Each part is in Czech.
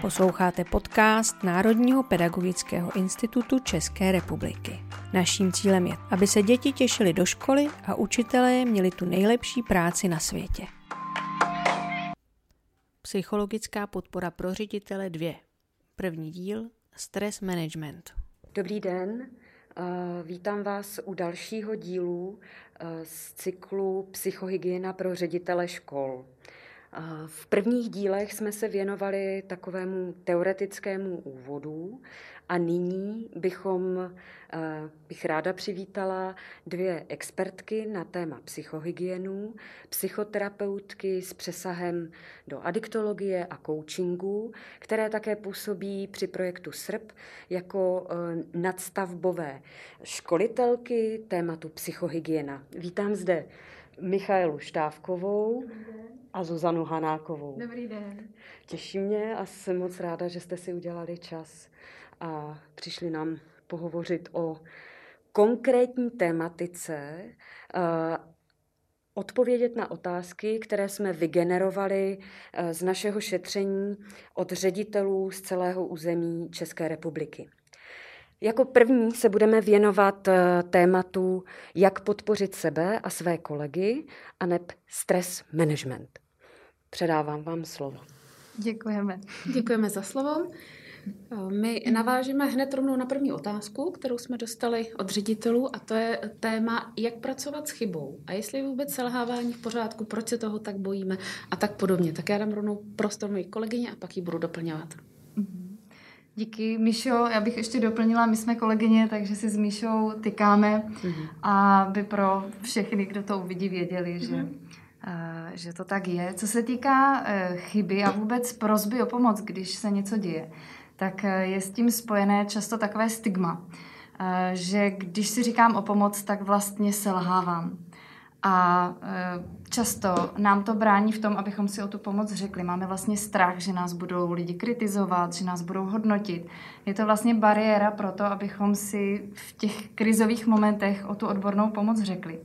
Posloucháte podcast Národního pedagogického institutu České republiky. Naším cílem je, aby se děti těšily do školy a učitelé měli tu nejlepší práci na světě. Psychologická podpora pro ředitele 2. První díl Stress Management. Dobrý den, vítám vás u dalšího dílu z cyklu Psychohygiena pro ředitele škol. V prvních dílech jsme se věnovali takovému teoretickému úvodu a nyní bychom, bych ráda přivítala dvě expertky na téma psychohygienu, psychoterapeutky s přesahem do adiktologie a coachingu, které také působí při projektu SRP jako e, nadstavbové školitelky tématu psychohygiena. Vítám zde Michaelu Štávkovou a Zuzanu Hanákovou. Dobrý den. Těší mě a jsem moc ráda, že jste si udělali čas a přišli nám pohovořit o konkrétní tématice, eh, odpovědět na otázky, které jsme vygenerovali eh, z našeho šetření od ředitelů z celého území České republiky. Jako první se budeme věnovat eh, tématu, jak podpořit sebe a své kolegy, a neb stres management. Předávám vám slovo. Děkujeme. Děkujeme za slovo. Eh, my navážeme hned rovnou na první otázku, kterou jsme dostali od ředitelů, a to je téma, jak pracovat s chybou a jestli je vůbec selhávání v pořádku, proč se toho tak bojíme a tak podobně. Tak já dám rovnou prostor mojí kolegyně a pak ji budu doplňovat. Mhm. Díky, Míšo. Já bych ještě doplnila, my jsme kolegyně, takže si s Míšou tykáme, mm-hmm. aby pro všechny, kdo to uvidí, věděli, mm-hmm. že, uh, že to tak je. Co se týká uh, chyby a vůbec prozby o pomoc, když se něco děje, tak uh, je s tím spojené často takové stigma, uh, že když si říkám o pomoc, tak vlastně selhávám. A e, často nám to brání v tom, abychom si o tu pomoc řekli. Máme vlastně strach, že nás budou lidi kritizovat, že nás budou hodnotit. Je to vlastně bariéra pro to, abychom si v těch krizových momentech o tu odbornou pomoc řekli.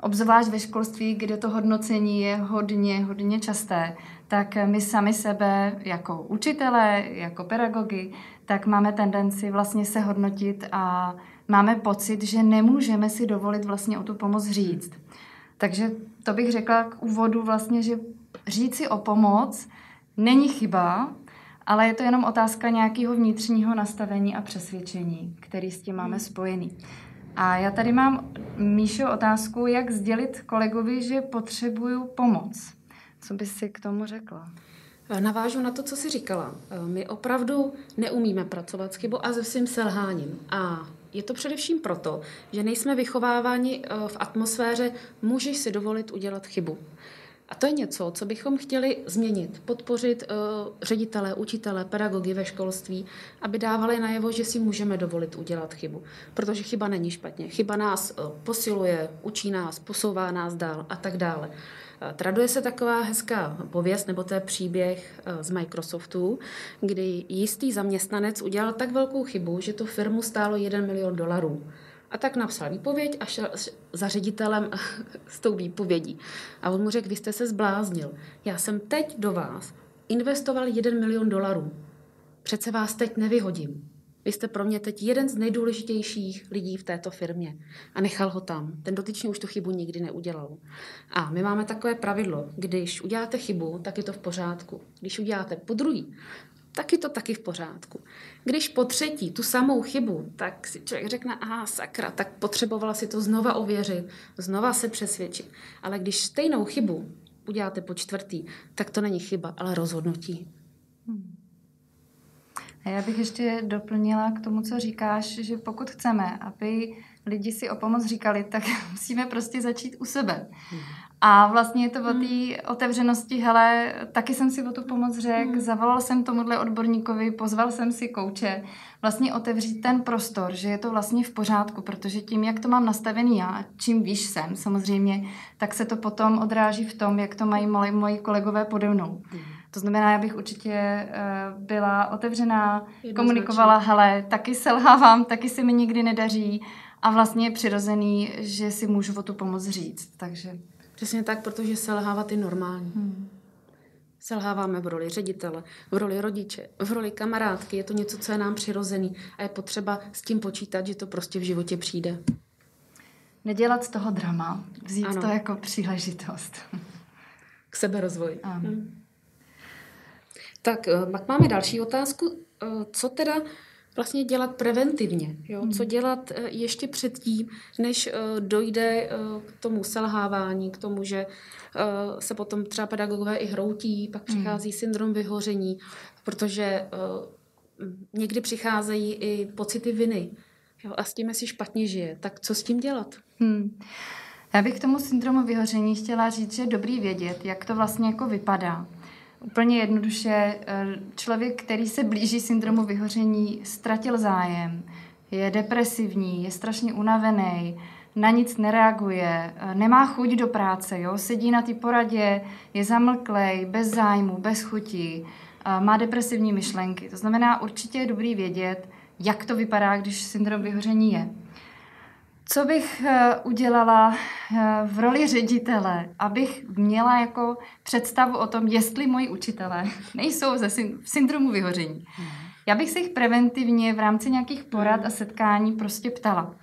Obzvlášť ve školství, kde to hodnocení je hodně, hodně časté, tak my sami sebe jako učitelé, jako pedagogy, tak máme tendenci vlastně se hodnotit a máme pocit, že nemůžeme si dovolit vlastně o tu pomoc říct. Takže to bych řekla k úvodu vlastně, že říct si o pomoc není chyba, ale je to jenom otázka nějakého vnitřního nastavení a přesvědčení, který s tím máme spojený. A já tady mám, Míšo, otázku, jak sdělit kolegovi, že potřebuju pomoc. Co bys si k tomu řekla? Navážu na to, co jsi říkala. My opravdu neumíme pracovat s chybou a se svým selháním. A je to především proto, že nejsme vychováváni eh, v atmosféře, můžeš si dovolit udělat chybu. A to je něco, co bychom chtěli změnit, podpořit uh, ředitele, učitele, pedagogy ve školství, aby dávali najevo, že si můžeme dovolit udělat chybu. Protože chyba není špatně. Chyba nás uh, posiluje, učí nás, posouvá nás dál a tak dále. Traduje se taková hezká pověst, nebo to je příběh z Microsoftu, kdy jistý zaměstnanec udělal tak velkou chybu, že to firmu stálo 1 milion dolarů. A tak napsal výpověď a šel za ředitelem s tou výpovědí. A on mu řekl, vy jste se zbláznil. Já jsem teď do vás investoval 1 milion dolarů. Přece vás teď nevyhodím. Vy jste pro mě teď jeden z nejdůležitějších lidí v této firmě. A nechal ho tam. Ten dotyčný už tu chybu nikdy neudělal. A my máme takové pravidlo, když uděláte chybu, tak je to v pořádku. Když uděláte po druhý, tak je to taky v pořádku. Když po třetí tu samou chybu, tak si člověk řekne, aha, sakra, tak potřebovala si to znova ověřit, znova se přesvědčit. Ale když stejnou chybu uděláte po čtvrtý, tak to není chyba, ale rozhodnutí. Hmm. A já bych ještě doplnila k tomu, co říkáš, že pokud chceme, aby lidi si o pomoc říkali, tak musíme prostě začít u sebe. Hmm. A vlastně je to o hmm. té otevřenosti, hele, taky jsem si o tu pomoc řekl, hmm. zavolal jsem tomuhle odborníkovi, pozval jsem si kouče, vlastně otevřít ten prostor, že je to vlastně v pořádku, protože tím, jak to mám nastavený já, čím víš jsem samozřejmě, tak se to potom odráží v tom, jak to mají moji, moji kolegové pode mnou. Hmm. To znamená, já bych určitě uh, byla otevřená, komunikovala, hele, taky selhávám, taky se mi nikdy nedaří a vlastně je přirozený, že si můžu o tu pomoc říct, takže... Přesně tak, protože selhávat je normální. Hmm. Selháváme v roli ředitele, v roli rodiče, v roli kamarádky. Je to něco, co je nám přirozený a je potřeba s tím počítat, že to prostě v životě přijde. Nedělat z toho drama, vzít ano. to jako příležitost. K seberozvoji. Ano. Hmm. Tak eh, pak máme další otázku. Eh, co teda vlastně dělat preventivně. Jo? Co hmm. dělat eh, ještě předtím, než dojde k tomu selhávání, k tomu, že se potom třeba pedagogové i hroutí, pak hmm. přichází syndrom vyhoření, protože někdy přicházejí i pocity viny. Jo? A s tím si špatně žije. Tak co s tím dělat? Hmm. Já bych k tomu syndromu vyhoření chtěla říct, že je dobrý vědět, jak to vlastně jako vypadá. Úplně jednoduše, eh, člověk, který se blíží syndromu vyhoření, ztratil zájem, je depresivní, je strašně unavený, na nic nereaguje, eh, nemá chuť do práce, jo? sedí na té poradě, je zamlklej, bez zájmu, bez chuti, eh, má depresivní myšlenky. To znamená, určitě je dobrý vědět, jak to vypadá, když syndrom vyhoření je. Co bych eh, udělala eh, v roli ředitele, abych měla jako představu o tom, jestli moji učitelé nejsou ze syndromu vyhoření. Mhm. Já bych se jich preventivně v rámci nějakých porad a setkání prostě ptala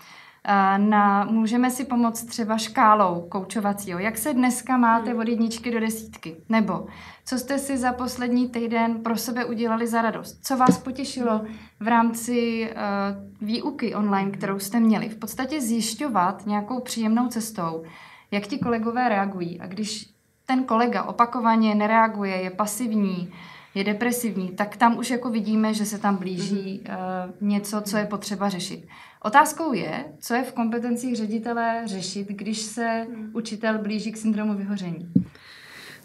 na, můžeme si pomoct třeba škálou koučovacího. Jak se dneska máte hmm. od jedničky do desítky? Nebo co jste si za poslední týden pro sebe udělali za radost? Co vás potěšilo v rámci uh, výuky online, kterou jste měli? V podstatě zjišťovat nějakou příjemnou cestou, jak ti kolegové reagují. A když ten kolega opakovaně nereaguje, je pasivní, je depresivní, tak tam už jako vidíme, že se tam blíží uh, něco, co je potřeba řešit. Otázkou je, co je v kompetencích ředitele řešit, když se učitel blíží k syndromu vyhoření.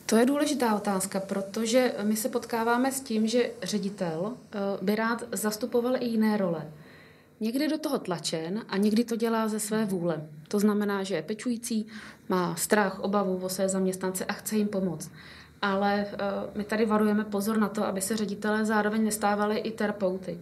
To je důležitá otázka, protože my se potkáváme s tím, že ředitel eh, by rád zastupoval i jiné role. Někdy do toho tlačen a někdy to dělá ze své vůle. To znamená, že je pečující, má strach, obavu o své zaměstnance a chce jim pomoct. Ale eh, my tady varujeme pozor na to, aby se ředitelé zároveň nestávali i terapeuty.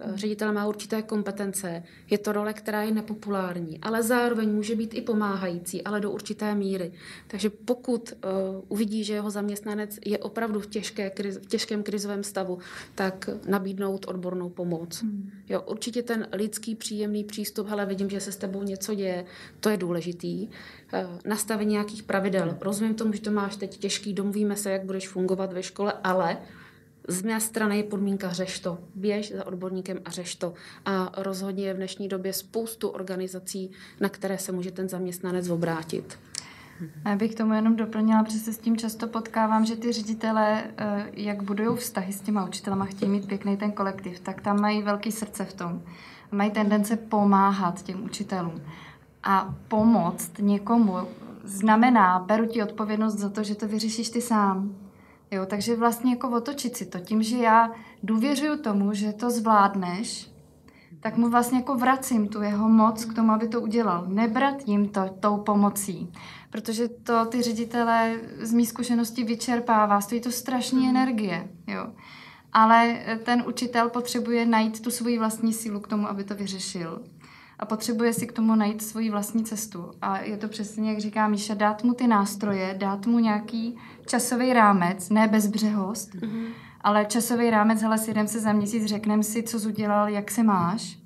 Eh, ředitel má určité kompetence, je to role, která je nepopulární, ale zároveň může být i pomáhající, ale do určité míry. Takže pokud uh, uvidí, že jeho zaměstnanec je opravdu v, těžké kriz, v těžkém krizovém stavu, tak nabídnout odbornou pomoc. Hmm. Jo, určitě ten lidský příjemný přístup, hele, vidím, že se s tebou něco děje, to je důležitý. Uh, nastavení nějakých pravidel. Rozumím tomu, že to máš teď těžký, domluvíme se, jak budeš fungovat ve škole, ale z mé strany je podmínka řeš to. Běž za odborníkem a řeš to. A rozhodně je v dnešní době spoustu organizací, na které se může ten zaměstnanec obrátit. Já bych tomu jenom doplnila, protože se s tím často potkávám, že ty ředitelé, eh, jak budují vztahy s těma učitelama, chtějí mít pěkný ten kolektiv, tak tam mají velký srdce v tom. Mají tendence pomáhat těm učitelům. A pomoct někomu znamená, beru ti odpovědnost za to, že to vyřešíš ty sám. Jo, takže vlastně jako otočit si to. Tím, že já důvěřuju tomu, že to zvládneš, tak mu vlastně jako vracím tu jeho moc k tomu, aby to udělal. Nebrat jim to tou pomocí, protože to ty ředitele z mý zkušenosti vyčerpává, stojí to strašně mm. energie, jo. Ale ten učitel potřebuje najít tu svoji vlastní sílu k tomu, aby to vyřešil a potřebuje si k tomu najít svoji vlastní cestu. A je to přesně, jak říká Míša, dát mu ty nástroje, dát mu nějaký časový rámec, ne bezbřehost, mm-hmm. ale časový rámec, hele, si jdem se za měsíc, řekneme si, co jsi udělal, jak se máš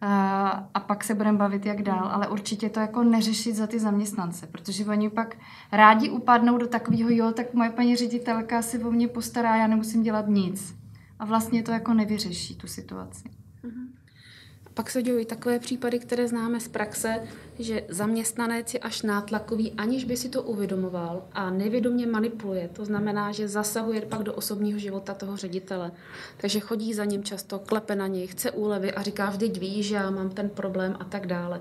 a, a pak se budeme bavit, jak dál, ale určitě to jako neřešit za ty zaměstnance, protože oni pak rádi upadnou do takového, jo, tak moje paní ředitelka se o mě postará, já nemusím dělat nic. A vlastně to jako nevyřeší tu situaci. Pak se dějí takové případy, které známe z praxe, že zaměstnanec je až nátlakový, aniž by si to uvědomoval a nevědomě manipuluje. To znamená, že zasahuje pak do osobního života toho ředitele. Takže chodí za ním často, klepe na něj, chce úlevy a říká, vždyť víš, že já mám ten problém a tak dále.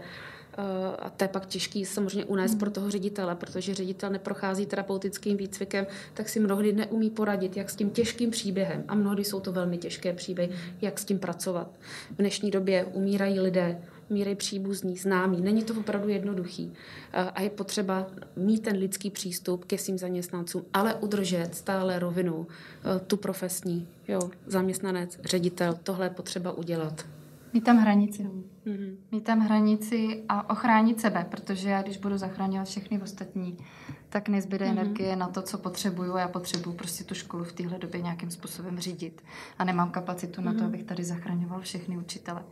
Eh, a to je pak těžký samozřejmě unést hmm. pro toho ředitele, protože ředitel neprochází terapeutickým výcvikem, tak si mnohdy neumí poradit, jak s tím těžkým příběhem, a mnohdy jsou to velmi těžké příběhy, jak s tím pracovat. V dnešní době umírají lidé, umírají příbuzní, známí. Není to opravdu jednoduchý. Eh, a je potřeba mít ten lidský přístup ke svým zaměstnancům, ale udržet stále rovinu, eh, tu profesní. Jo, zaměstnanec, ředitel, tohle je potřeba udělat. Mít tam hranici. Mm-hmm. Mít tam hranici a ochránit sebe, protože já, když budu zachraňovat všechny ostatní, tak nezbyde mm-hmm. energie na to, co potřebuju. Já potřebuju prostě tu školu v téhle době nějakým způsobem řídit. A nemám kapacitu mm-hmm. na to, mhm. abych tady zachraňoval všechny učitele.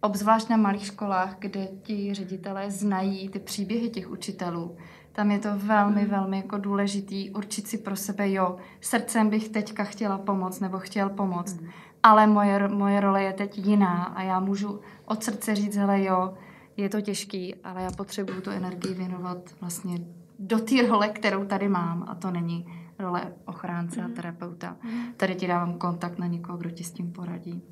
Obzvlášť na malých školách, kde ti ředitelé znají ty příběhy těch učitelů, tam je to velmi, mm. velmi jako důležitý určit si pro sebe, jo, srdcem bych teďka chtěla pomoct nebo chtěl pomoct, mm. Ale moje, moje role je teď jiná a já můžu od srdce říct, hele jo, je to těžký, ale já potřebuju tu energii věnovat vlastně do té role, kterou tady mám a to není role ochránce mm. a terapeuta. Mm. Tady ti dávám kontakt na někoho, kdo ti s tím poradí.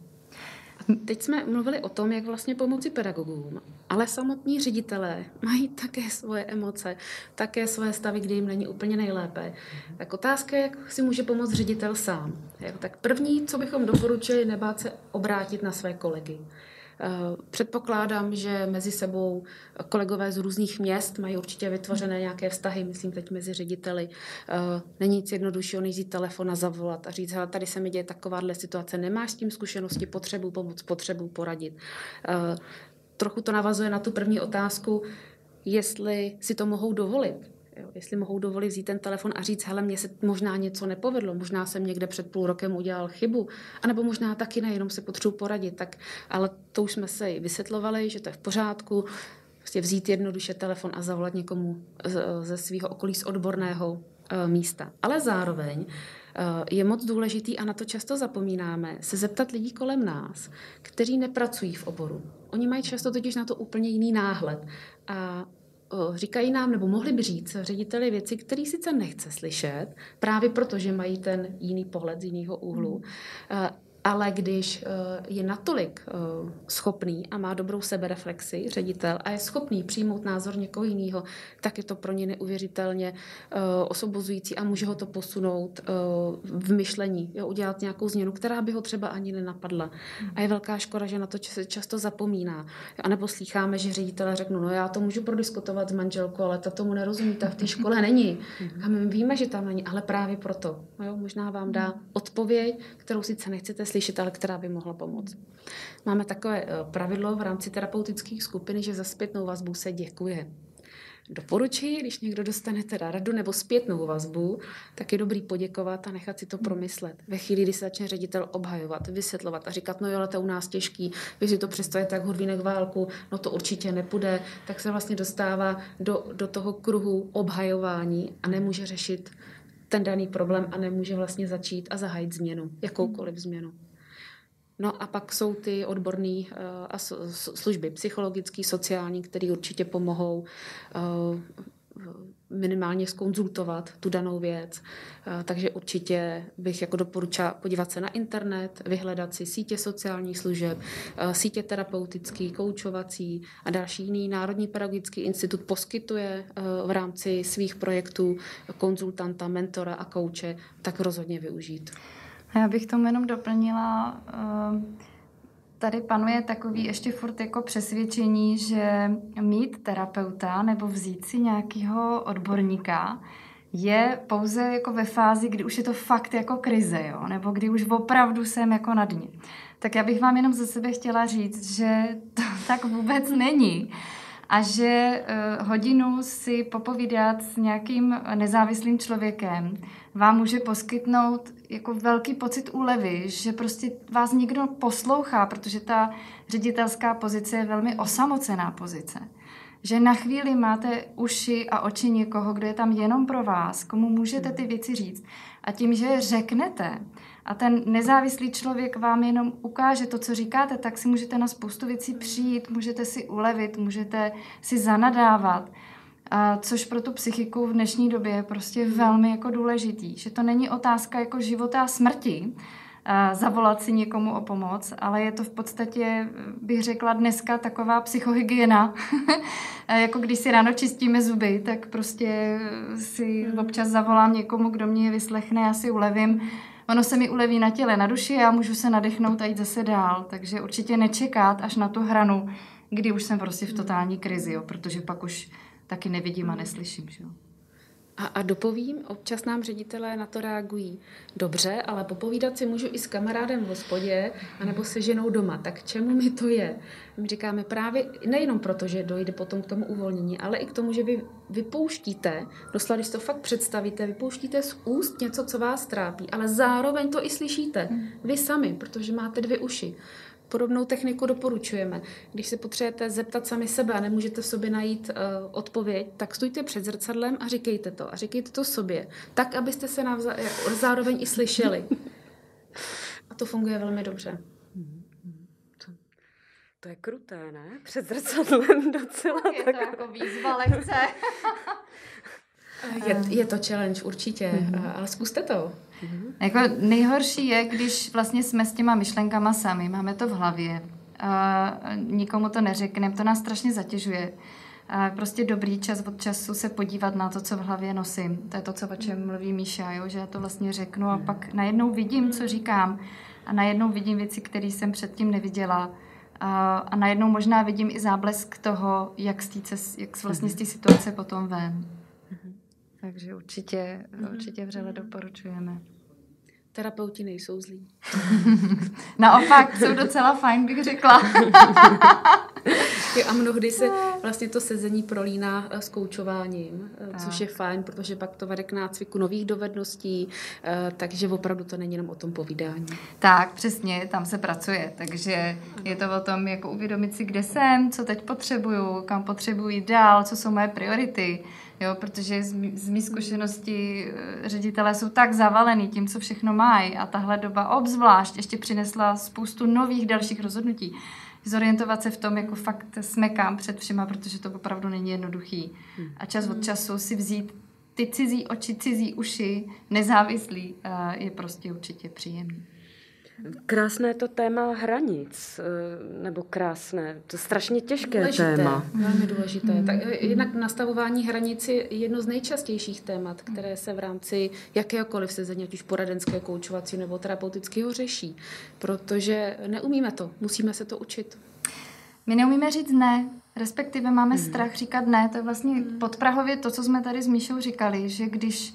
Teď jsme mluvili o tom, jak vlastně pomoci pedagogům, ale samotní ředitelé mají také svoje emoce, také svoje stavy, kdy jim není úplně nejlépe. Tak otázka je, jak si může pomoct ředitel sám. Tak první, co bychom doporučili, nebát se obrátit na své kolegy. Eh, předpokládám, že mezi sebou kolegové z různých měst mají určitě vytvořené nějaké vztahy, myslím teď mezi řediteli. Eh, není nic jednoduššího, než vzít telefon a zavolat a říct, hele, tady se mi děje takováhle situace, nemáš s tím zkušenosti, potřebu pomoc, potřebu poradit. Eh, trochu to navazuje na tu první otázku, jestli si to mohou dovolit. Jo, jestli mohou dovolit vzít ten telefon a říct, hele, mně se možná něco nepovedlo, možná jsem někde před půl rokem udělal chybu, anebo možná taky ne, jenom se potřebuji poradit, tak, ale to už jsme se i vysvětlovali, že to je v pořádku, prostě vzít jednoduše telefon a zavolat někomu ze svého okolí z odborného uh, místa. Ale zároveň uh, je moc důležitý, a na to často zapomínáme, se zeptat lidí kolem nás, kteří nepracují v oboru. Oni mají často totiž na to úplně jiný náhled. A říkají nám, nebo mohli by říct řediteli věci, které sice nechce slyšet, právě protože mají ten jiný pohled z jiného úhlu, hmm ale když eh, je natolik eh, schopný a má dobrou sebereflexi, ředitel, a je schopný přijmout názor někoho jiného, tak je to pro ně neuvěřitelně eh, osobozující a může ho to posunout v myšlení, jo, udělat nějakou změnu, která by ho třeba ani nenapadla. A je velká škoda, že na to se často zapomíná. A nebo slýcháme, že ředitele řeknou, no já to můžu prodiskutovat s manželkou, ale ta tomu nerozumí, ta v té škole není. A my víme, že tam není, ale právě proto. Jo, možná vám dá odpověď, kterou sice nechcete slyšet, ale která by mohla pomoct. Máme takové eh, pravidlo v rámci terapeutických skupin, že za zpětnou vazbu se děkuje. Doporučuji, když někdo dostane teda radu nebo zpětnou vazbu, tak je dobrý poděkovat a nechat si to promyslet. Ve chvíli, kdy se začne ředitel obhajovat, vysvětlovat a říkat, no jo, ale to u nás těžký, vy si to představujete jak hodvínek válku, no to určitě nepůjde, tak se vlastně dostává do, do toho kruhu obhajování a nemůže řešit ten daný problém a nemůže vlastně začít a zahájit změnu, jakoukoliv změnu. No a pak jsou ty odborné uh, služby psychologické, sociální, které určitě pomohou uh, minimálně skonzultovat tu danou věc. Uh, takže určitě bych jako doporučila podívat se na internet, vyhledat si sítě sociálních služeb, sítě terapeutický, koučovací a další jiný. Národní pedagogický institut poskytuje v rámci svých projektů konzultanta, mentora a kouče, tak rozhodně využít. Já bych tomu jenom doplnila, ehm, tady panuje takový ještě furt jako přesvědčení, že mít terapeuta nebo vzít si nějakého odborníka je pouze jako ve fázi, kdy už je to fakt jako krize, jo? nebo kdy už opravdu jsem jako na dně. Tak já bych vám jenom ze sebe chtěla říct, že to tak vůbec není a že uh, hodinu si popovídat s nějakým nezávislým člověkem vám může poskytnout jako velký pocit úlevy, že prostě vás někdo poslouchá, protože ta ředitelská pozice je velmi osamocená pozice. Že na chvíli máte uši a oči někoho, kdo je tam jenom pro vás, komu můžete ty věci říct. A tím, že je řeknete, a ten nezávislý člověk vám jenom ukáže to, co říkáte, tak si můžete na spoustu věcí přijít, můžete si ulevit, můžete si zanadávat. A což pro tu psychiku v dnešní době je prostě velmi jako důležitý. Že to není otázka jako života a smrti, a zavolat si někomu o pomoc, ale je to v podstatě, bych řekla dneska, taková psychohygiena. jako když si ráno čistíme zuby, tak prostě si občas zavolám někomu, kdo mě vyslechne, já si ulevím ono se mi uleví na těle, na duši a můžu se nadechnout a jít zase dál. Takže určitě nečekat až na tu hranu, kdy už jsem prostě v totální krizi, jo, protože pak už taky nevidím a neslyším. Že jo. A, a dopovím, občas nám ředitelé na to reagují dobře, ale popovídat si můžu i s kamarádem v hospodě, anebo se ženou doma. Tak čemu mi to je? My říkáme právě nejenom proto, že dojde potom k tomu uvolnění, ale i k tomu, že vy vypouštíte, doslova, když to fakt představíte, vypouštíte z úst něco, co vás trápí, ale zároveň to i slyšíte. Vy sami, protože máte dvě uši. Podobnou techniku doporučujeme. Když se potřebujete zeptat sami sebe a nemůžete v sobě najít uh, odpověď, tak stůjte před zrcadlem a říkejte to. A říkejte to sobě. Tak, abyste se navza- zároveň i slyšeli. A to funguje velmi dobře. To, to je kruté, ne? Před zrcadlem docela. Je to jako výzva lekce. Je, je to challenge určitě, mm-hmm. ale zkuste to. Mm-hmm. Jako nejhorší je, když vlastně jsme s těma myšlenkama sami, máme to v hlavě, a nikomu to neřekneme, to nás strašně zatěžuje. A prostě dobrý čas od času se podívat na to, co v hlavě nosím. To je to, co o čem mluví Míša, jo? že já to vlastně řeknu a pak najednou vidím, co říkám a najednou vidím věci, které jsem předtím neviděla a, a najednou možná vidím i záblesk toho, jak, z tý, jak vlastně z té situace potom ven. Takže určitě, určitě vřele doporučujeme. Terapeuti nejsou zlí. Naopak, jsou docela fajn, bych řekla. a mnohdy se vlastně to sezení prolíná eh, s koučováním, eh, tak. což je fajn, protože pak to vede k nácviku nových dovedností, eh, takže opravdu to není jenom o tom povídání. Tak, přesně, tam se pracuje, takže je to o tom, jako uvědomit si, kde jsem, co teď potřebuju, kam potřebuji dál, co jsou moje priority, jo, protože z, z mý zkušenosti ředitelé jsou tak zavalený tím, co všechno mají a tahle doba obzvlášť ještě přinesla spoustu nových dalších rozhodnutí zorientovat se v tom, jako fakt smekám před všema, protože to opravdu není jednoduchý. Hmm. A čas od času si vzít ty cizí oči, cizí uši, nezávislý, je prostě určitě příjemný. Krásné to téma hranic, eh, nebo krásné, to je strašně těžké důležité, téma. Velmi důležité. Mm. Tak eh, jednak nastavování hranic je jedno z nejčastějších témat, které se v rámci jakéhokoliv sezení, ať už poradenské, koučovací nebo terapeutického řeší, protože neumíme to, musíme se to učit. My neumíme říct ne, respektive máme mm. strach říkat ne. To je vlastně podprahově to, co jsme tady s Míšou říkali, že když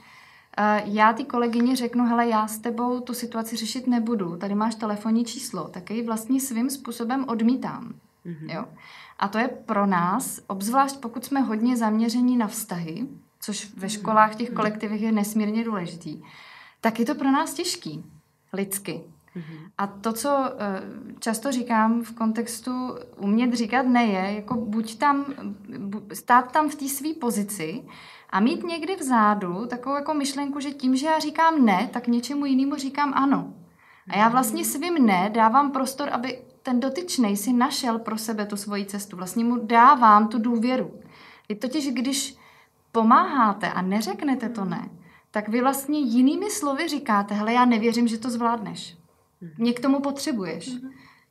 já ty kolegyně řeknu, hele, já s tebou tu situaci řešit nebudu, tady máš telefonní číslo, tak ji vlastně svým způsobem odmítám. Mm-hmm. Jo? A to je pro nás, obzvlášť pokud jsme hodně zaměření na vztahy, což ve školách, v těch mhm. kolektivech je nesmírně důležitý, tak je to pro nás těžký, lidsky. Mm-hmm. A to, co eh, často říkám v kontextu umět říkat ne, je jako buď tam, stát tam v té své pozici a mít někdy vzadu takovou jako myšlenku, že tím, že já říkám ne, tak něčemu jinému říkám ano. A já vlastně svým ne dávám prostor, aby ten dotyčný si našel pro sebe tu svoji cestu. Vlastně mu dávám tu důvěru. Vy totiž, když pomáháte a neřeknete to ne, tak vy vlastně jinými slovy říkáte, hele, já nevěřím, že to zvládneš. Mě k tomu potřebuješ.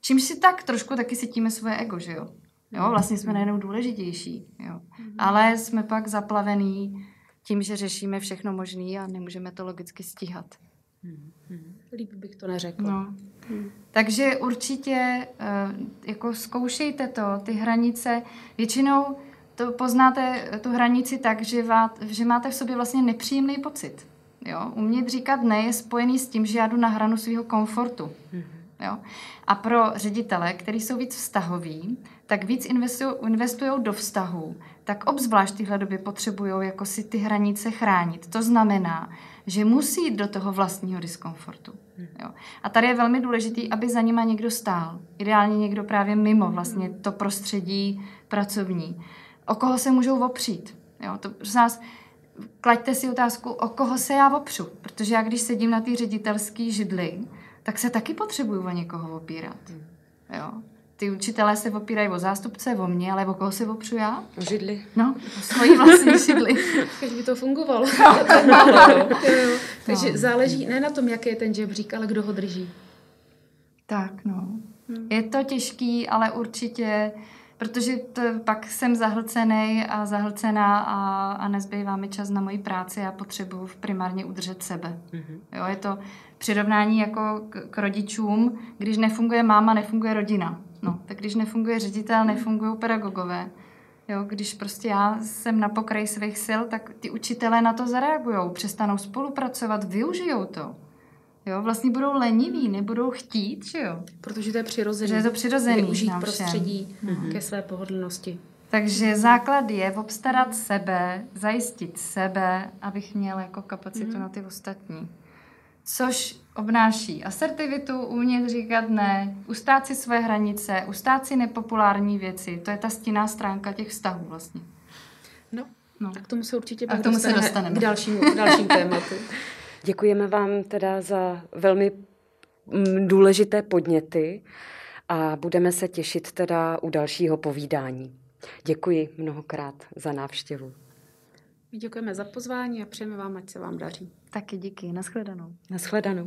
Čímž si tak trošku taky cítíme svoje ego, že jo? Jo, vlastně jsme najednou důležitější. Jo. Mm-hmm. Ale jsme pak zaplavený tím, že řešíme všechno možné a nemůžeme to logicky stíhat. Mm-hmm. Líp bych to neřekla. No. Takže určitě uh, jako zkoušejte to, ty hranice. Většinou to poznáte tu hranici tak, že, vát, že máte v sobě vlastně nepříjemný pocit. Jo? Umět říkat ne je spojený s tím, že já jdu na hranu svého komfortu. Jo? A pro ředitele, kteří jsou víc vztahoví, tak víc investují do vztahu, tak obzvlášť tyhle době potřebují jako si ty hranice chránit. To znamená, že musí jít do toho vlastního diskomfortu. Jo. A tady je velmi důležitý, aby za nima někdo stál. Ideálně někdo právě mimo vlastně to prostředí pracovní. O koho se můžou opřít. Jo. To, nás, klaďte si otázku, o koho se já opřu. Protože já, když sedím na té ředitelské židli, tak se taky potřebuju o někoho opírat. Jo ty učitelé se opírají o zástupce, o mě, ale o koho se opřu já? O židli. No, o svoji vlastní židli. Když by to fungovalo. No. Takže no. záleží ne na tom, jaký je ten žebřík, ale kdo ho drží. Tak, no. Hmm. Je to těžký, ale určitě, protože to, pak jsem zahlcený a zahlcená a, a nezbývá mi čas na moji práci a potřebuji primárně udržet sebe. Hmm. Jo, je to přirovnání jako k, k rodičům, když nefunguje máma, nefunguje rodina. No, tak když nefunguje ředitel, nefungují pedagogové. Jo, když prostě já jsem na pokraji svých sil, tak ty učitelé na to zareagují, přestanou spolupracovat, využijou to. Jo, vlastně budou leniví, nebudou chtít, že jo? Protože to je přirozené. Že je to přirozený Využít prostředí mm-hmm. ke své pohodlnosti. Takže základ je obstarat sebe, zajistit sebe, abych měl jako kapacitu mm-hmm. na ty ostatní. Což obnáší asertivitu, umět říkat ne, ustát si své hranice, ustát si nepopulární věci. To je ta stinná stránka těch vztahů vlastně. No, no. a k tomu se určitě a k tomu se dostaneme. K dalšímu, k dalším tématu. Děkujeme vám teda za velmi mm, důležité podněty a budeme se těšit teda u dalšího povídání. Děkuji mnohokrát za návštěvu. Děkujeme za pozvání a přejeme vám, ať se vám daří. Taky díky. Naschledanou. Naschledanou.